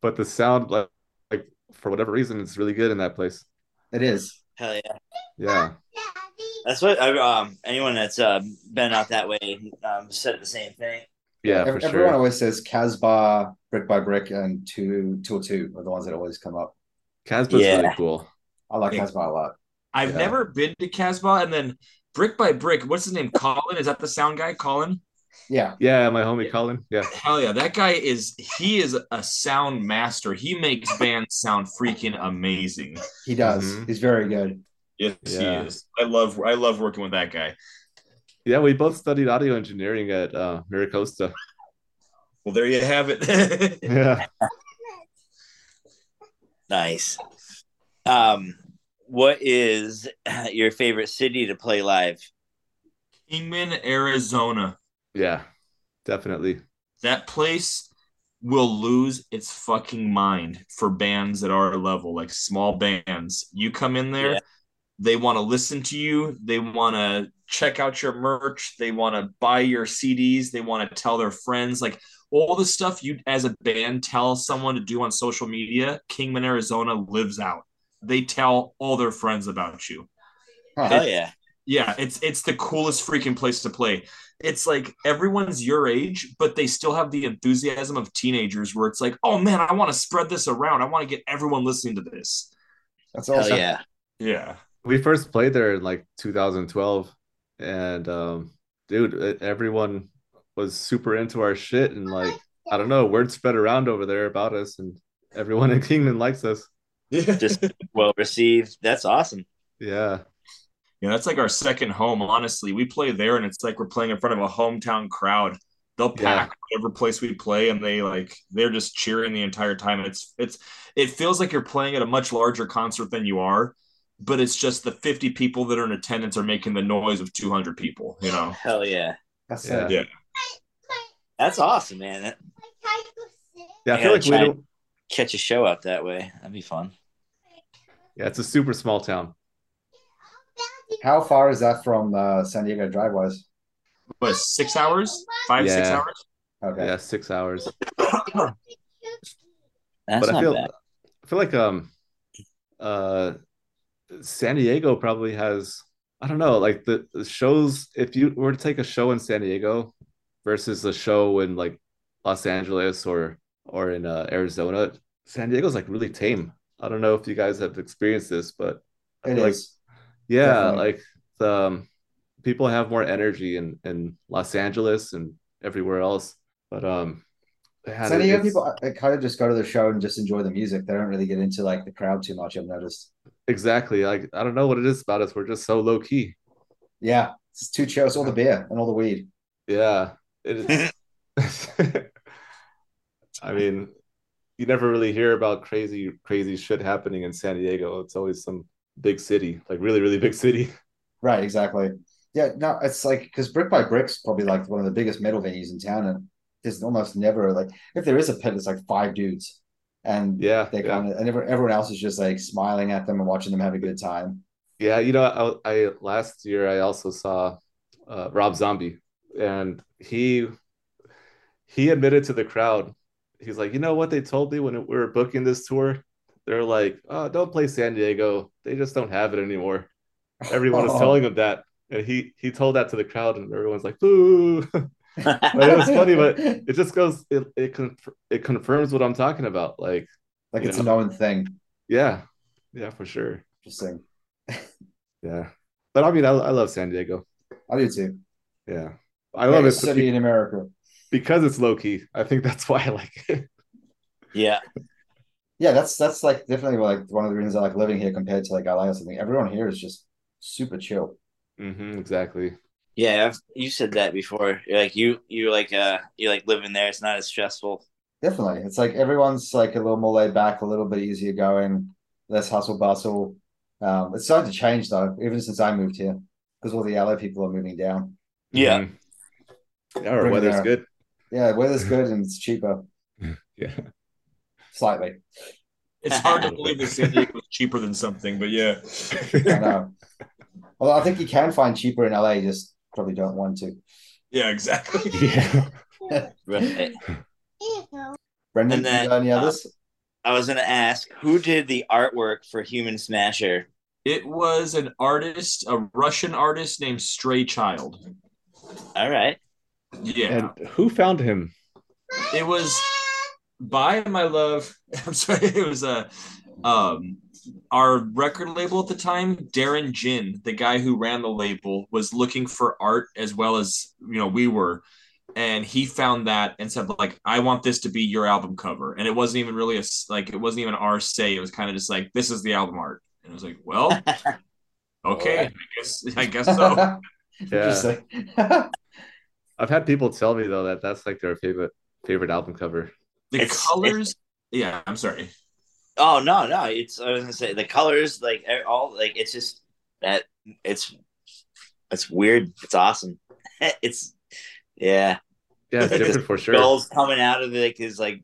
but the sound like, like for whatever reason it's really good in that place. It is. Hell yeah. Yeah. That's what I, um anyone that's uh, been out that way um, said the same thing. Yeah, Ev- for Everyone sure. always says Casbah, Brick by Brick, and Two Two or Two are the ones that always come up. Casbah's Yeah. really cool. I like Casbah a lot. I've Yeah. never been to Casbah, and then Brick by Brick. What's his name? Colin? Is that the sound guy? Colin? Yeah, Yeah, my homie Colin. Yeah. Hell yeah, that guy is. He is a sound master. He makes bands sound freaking amazing. he does. Mhm. He's very good. Yes, Yeah. he is. I love. I love working with that guy. Yeah, we both studied audio engineering at uh MiraCosta. Well, there you have it. Yeah. Nice. Um, what is your favorite city to play live? Kingman, Arizona. Yeah. Definitely. That place will lose its fucking mind for bands at our level, like small bands. You come in there, Yeah. They want to listen to you, they want to check out your merch, they want to buy your CDs, they want to tell their friends, like all the stuff you as a band tell someone to do on social media. Kingman, Arizona lives out. They tell all their friends about you. Huh. Hell yeah. Yeah, it's it's the coolest freaking place to play. It's like everyone's your age, but they still have the enthusiasm of teenagers where it's like, oh man, I want to spread this around. I want to get everyone listening to this. That's Hell awesome. yeah. Yeah. We first played there in like 2012 and um dude, everyone was super into our shit and like I don't know, word spread around over there about us and everyone in Kingman likes us. Yeah. Just well received. That's awesome. Yeah. Yeah, that's like our second home, honestly. We play there and it's like we're playing in front of a hometown crowd. They'll Yeah. pack whatever place we play and they like they're just cheering the entire time. It's it's it feels like you're playing at a much larger concert than you are, but it's just the 50 people that are in attendance are making the noise of 200 people, you know. Hell yeah. That's Yeah. Yeah. That's awesome, man. That- Yeah, I I feel like we try- don't Catch a show out that way. That'd be fun. Yeah, it's a super small town. How far is that from uh, San Diego drive wise? What, six hours? Five, six hours? Okay. Yeah, six hours. That's but not I feel bad. I feel like um uh San Diego probably has I don't know like the, the shows if you were to take a show in San Diego versus a show in like Los Angeles or or in uh, Arizona San Diego's like really tame. I don't know if you guys have experienced this, but It like is. yeah, Definitely. like the um, people have more energy in in Los Angeles and everywhere else. But um, yeah, San Diego people uh, kind of just go to the show and just enjoy the music. They don't really get into like the crowd too much. I've noticed. Exactly like I don't know what it is about us. We're just so low key. Yeah, it's two chill. It's all the beer and all the weed. Yeah, it is. I mean, you never really hear about crazy, crazy shit happening in San Diego. It's always some big city, like really, really big city. Right, exactly. Yeah, no, it's like because Brick by Brick's probably like one of the biggest metal venues in town, and there's almost never like if there is a pit, it's like five dudes, and Yeah, they yeah. of and everyone, everyone else is just like smiling at them and watching them have a good time. Yeah, you know, I, I last year I also saw uh, Rob Zombie, and he he admitted to the crowd, he's like, you know what they told me when we were booking this tour? They're like, oh, don't play San Diego. They just don't have it anymore. Everyone was telling him that, and he he told that to the crowd, and everyone's like, boo. but it was funny, but it just goes, it it, conf- it confirms what I'm talking about. Like, like you it's a known thing. yeah, yeah, for sure. Interesting. Yeah, but I mean, I, I love San Diego. I do too. Yeah, I love it city be- in America. because it's low key. I think that's why I like it. yeah. Yeah, that's that's like definitely like one of the reasons I like living here compared to like LA or something. Everyone here is just super chill. hmm exactly. Yeah, I've, you said that before. You're like you you like uh you like living there. It's not as stressful. Definitely. It's like everyone's like a little more laid back, a little bit easier going, less hustle bustle. Um, it's starting to change though, even since I moved here, because all the LA people are moving down. Yeah. Mhm. Yeah, our Bring weather's down. good. Yeah, weather's good and it's cheaper, Yeah. slightly. It's hard to believe that San Diego is cheaper than something, but yeah. I know. Although I think you can find cheaper in LA, just probably don't want to. Yeah, exactly. yeah. Right. Brendan, And then, you got any uh, others? I was gonna ask who did the artwork for Human Smasher. It was an artist, a Russian artist named Stray Child. All right. Yeah. And who found him? it was by my love. I'm sorry, it was a um our record label at the time, Darren Jin, the guy who ran the label, was looking for art as well as you know we were, and he found that and said like, "I want this to be your album cover." And it wasn't even really a like it wasn't even our say. It was kind of just like, "This is the album art," and I was like, "Well, okay, I guess I guess so." Interesting. I've had people tell me though that that's like their favorite favorite album cover. The It's- colors, yeah, I'm sorry. Oh no, no. It's I was gonna say the colors, like all like it's just that it's it's weird. It's awesome. it's yeah. Yeah, it's different for sure. Skulls coming out of like his like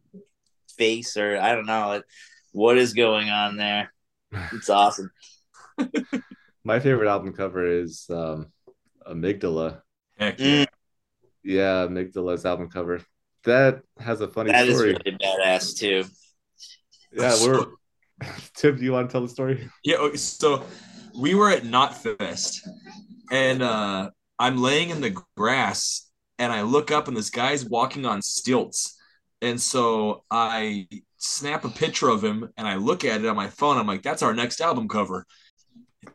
face or I don't know like, what is going on there. It's awesome. My favorite album cover is um Amygdala. Heck yeah. Mm, Yeah, Amygdala's album cover. That has a funny story. that is story. really badass too. Yeah, we're Tim, do you want to tell the story? Yeah, okay, so we were at Knotfest, and uh, I'm laying in the grass, and I look up, and this guy's walking on stilts, and so I snap a picture of him, and I look at it on my phone. I'm like, "That's our next album cover,"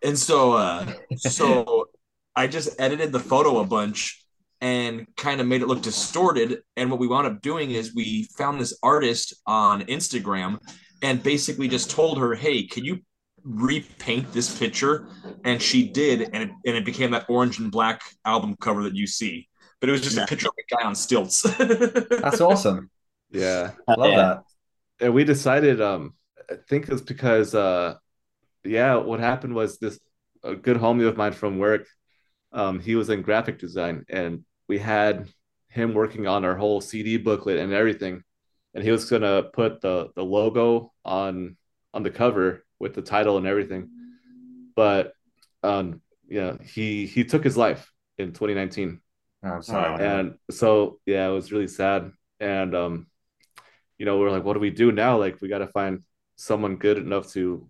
and so, uh, so I just edited the photo a bunch and kind of made it look distorted. And what we wound up doing is we found this artist on Instagram and basically just told her, "Hey, can you repaint this picture?" And she did, and it, and it became that orange and black album cover that you see. But it was just a picture of a guy on stilts. That's awesome. Yeah. I love Yeah. that. and we decided um i think it's because uh yeah what happened was this a good homie of mine from work um he was in graphic design and we had him working on our whole cd booklet and everything and he was gonna put the the logo on on the cover with the title and everything but um yeah he he took his life in 2019 Oh, I'm sorry. And so yeah, it was really sad. And um, you know, we're like, what do we do now? Like, we got to find someone good enough to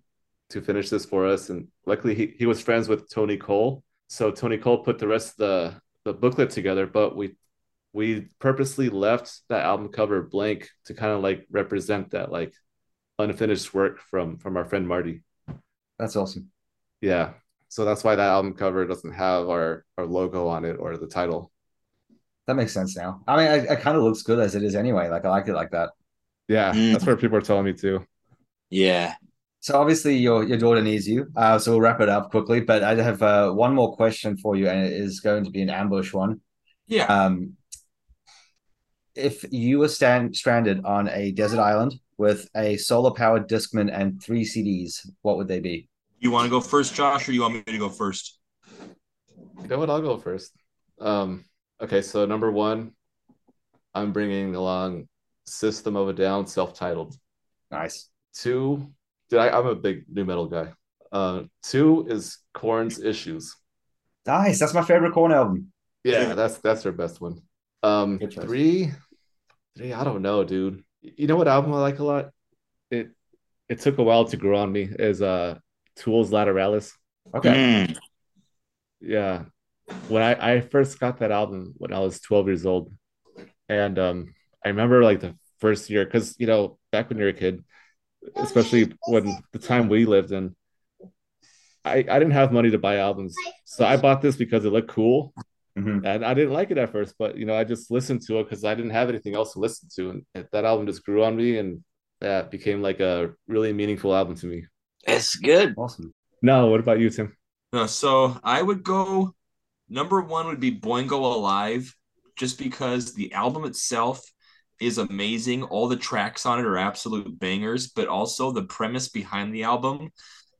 to finish this for us. And luckily, he he was friends with Tony Cole, so Tony Cole put the rest of the the booklet together. But we we purposely left that album cover blank to kind of like represent that like unfinished work from from our friend Marty. That's awesome. Yeah. So that's why that album cover doesn't have our our logo on it or the title. That makes sense now. I mean, it, it kind of looks good as it is anyway. Like I like it like that. Yeah, Mm. that's what people are telling me too. Yeah. So obviously your your daughter needs you. Uh, so we'll wrap it up quickly. But I have uh, one more question for you, and it is going to be an ambush one. Yeah. Um, if you were stand stranded on a desert island with a solar powered Discman and three CDs, what would they be? You want to go first, Josh, or you want me to go first? You know what? I'll go first. Um, okay, so number one, I'm bringing along System of a Down, self-titled. Nice. Two, did I? I'm a big nu metal guy. Uh, two is Korn's Issues. Nice. That's my favorite Corn album. Yeah, that's that's their best one. Um, Good choice. three, three. I don't know, dude. You know what album I like a lot? It it took a while to grow on me. Is uh, Tool's Lateralis. Okay. Mm. Yeah. When I, I first got that album when I was 12 years old. And um I remember like the first year, because you know, back when you're a kid, especially when the time we lived in, I, I didn't have money to buy albums. So I bought this because it looked cool. Mhm. And I didn't like it at first, but you know, I just listened to it because I didn't have anything else to listen to. And that album just grew on me and that became like a really meaningful album to me. It's good. Awesome. No, what about you, Tim? Uh, so I would go number one would be Boingo Alive, just because the album itself is amazing. All the tracks on it are absolute bangers, but also the premise behind the album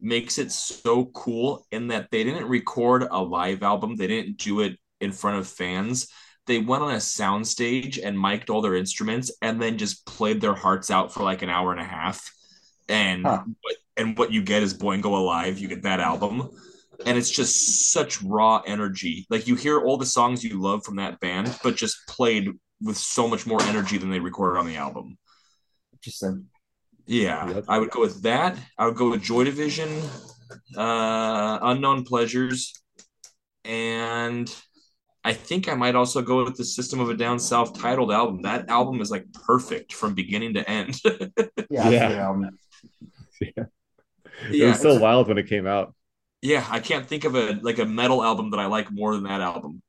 makes it so cool in that they didn't record a live album, they didn't do it in front of fans. They went on a soundstage and mic'd all their instruments and then just played their hearts out for like an hour and a half. And Huh. what and what you get is Boingo Alive. You get that album and it's just such raw energy. Like you hear all the songs you love from that band, but just played with so much more energy than they recorded on the album. Interesting. Yeah, Yep. I would go with that. I would go with Joy Division, uh, Unknown Pleasures, and I think I might also go with the System of a Down self-titled album. That album is like perfect from beginning to end. Yeah. Yeah. the album. It was so wild when it came out. yeah, I can't think of a like a metal album that I like more than that album.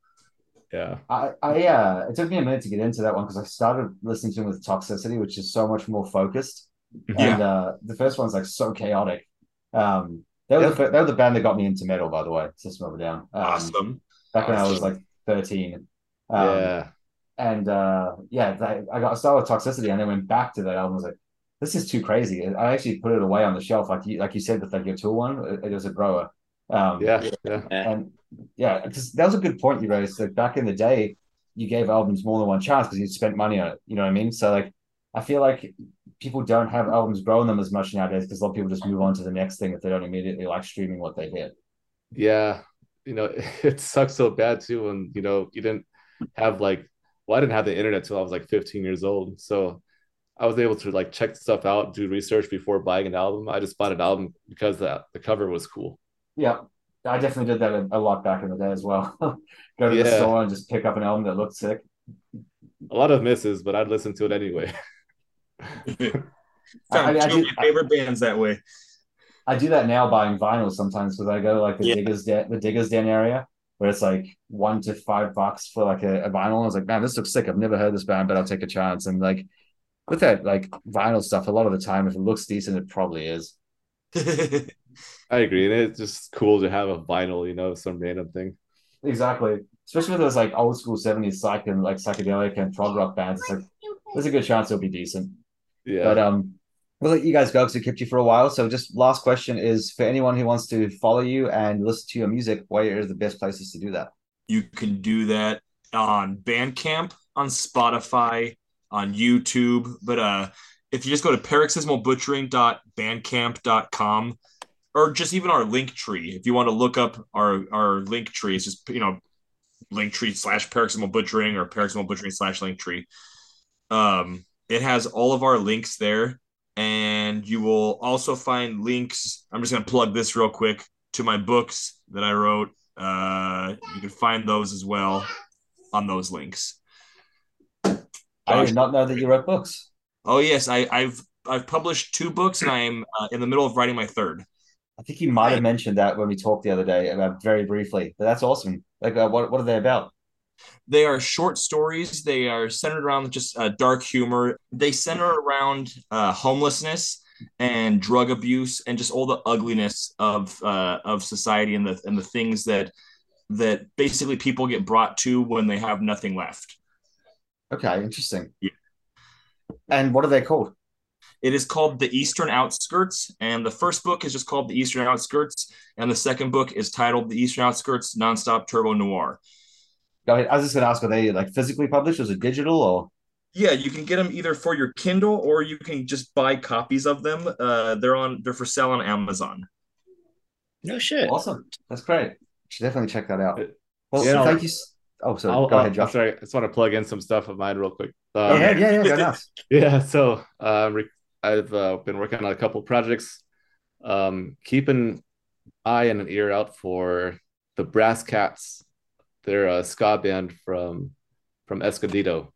Yeah. I, I yeah, it took me a minute to get into that one because I started listening to him with Toxicity, which is so much more focused. And uh, the first one's like so chaotic. Um, they were, Yeah. the, they were the band that got me into metal, by the way, System of a Down. Um, awesome. Back when I was like 13. Um, yeah. And uh, yeah, they, I got I started with Toxicity and then went back to that album. I was like, this is too crazy. I actually put it away on the shelf, like you, like you said, with like your tool one. It, it was a grower. Um, Yeah. Yeah. and yeah, because that was a good point you raised. Like back in the day, you gave albums more than one chance because you spent money on it. You know what I mean? So like, I feel like people don't have albums growing them as much nowadays because a lot of people just move on to the next thing if they don't immediately like streaming what they hear. Yeah. You know, it sucks so bad too when, you know, you didn't have like, well, I didn't have the internet till I was like 15 years old. So I was able to like check stuff out, do research before buying an album. I just bought an album because the, the cover was cool. Yeah, I definitely did that a, a lot back in the day as well. Go to the store and just pick up an album that looked sick. A lot of misses, but I'd listen to it anyway. Found I- I two of do- my favorite bands that way. I do that now buying vinyl sometimes because I go to like the Yeah. diggers den, the diggers den area where it's like one to five bucks for like a, a vinyl. I was like, man, this looks sick. I've never heard this band, but I'll take a chance. And like with that like vinyl stuff, a lot of the time, if it looks decent, it probably is. I agree. And it's just cool to have a vinyl, you know, some random thing. Exactly. Especially with those like old school 70s psych and like psychedelic and prog rock bands. It's like there's a good chance it'll be decent. Yeah. But um we'll let you guys go because we kept you for a while. So just last question is for anyone who wants to follow you and listen to your music, where are the best places to do that? You can do that on Bandcamp, on Spotify, on YouTube. But uh, if you just go to paroxysmalbutchering.bandcamp.com or just even our Linktree, if you want to look up our, our Linktree, it's just, you know, Linktree slash paroxysmal butchering or paroxysmal butchering slash Linktree. Um, it has all of our links there. And you will also find links. I'm just going to plug this real quick to my books that I wrote. Uh, you can find those as well on those links. I did not know that you wrote books. Oh yes, I, I've I've published two books, and I'm uh, in the middle of writing my third. I think you might have mentioned that when we talked the other day about very briefly, but that's awesome. Like, uh, what what are they about? They are short stories. They are centered around just uh, dark humor. They center around uh, homelessness and drug abuse and just all the ugliness of uh, of society and the and the things that that basically people get brought to when they have nothing left. Okay, interesting. Yeah. And what are they called? It is called The Eastern Outskirts, and the first book is just called The Eastern Outskirts, and the second book is titled The Eastern Outskirts Nonstop Turbo Noir. Go ahead. I was just going to ask, are they like physically published? Is it digital or? Yeah, you can get them either for your Kindle or you can just buy copies of them. Uh, they're on they're for sale on Amazon. No shit. Awesome. That's great. Should definitely check that out. Uh, Well, Yeah, thank I'll- you. Oh, sorry. I'll, Go I'll- ahead, Josh. Sorry, I just want to plug in some stuff of mine real quick. Go Um, ahead. Yeah, yeah, go nuts. Yeah, so uh, I've uh, been working on a couple projects. Um, keep an eye and an ear out for the Brass Cats. They're a ska band from from Escondido,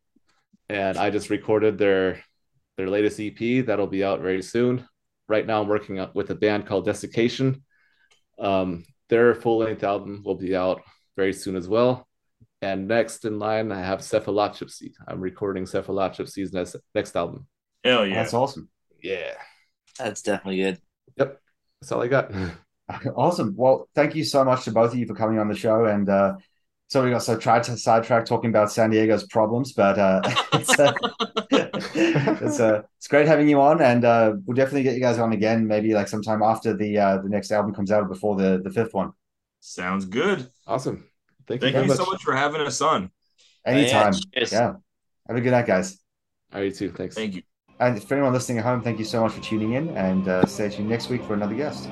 and I just recorded their their latest EP that'll be out very soon. Right now, I'm working with a band called Desiccation. Um, their full length album will be out very soon as well. And next in line, I have Cephalotripsy. I'm recording Cephalotripsy's next, next album. Hell yeah. That's awesome. Yeah. That's definitely good. Yep. That's all I got. Awesome. Well, thank you so much to both of you for coming on the show. And uh, so we also tried to sidetrack talking about San Diego's problems, but uh, it's, uh, it's, uh, it's great having you on. And uh, we'll definitely get you guys on again, maybe like sometime after the uh, the next album comes out, before the the fifth one. Sounds good. Awesome. Thank, Thank you you very so much. much for having us on. Anytime. cheers. yeah. Have a good night, guys. All right, you too. Thanks. Thank you. And for anyone listening at home, thank you so much for tuning in and uh, stay tuned next week for another guest.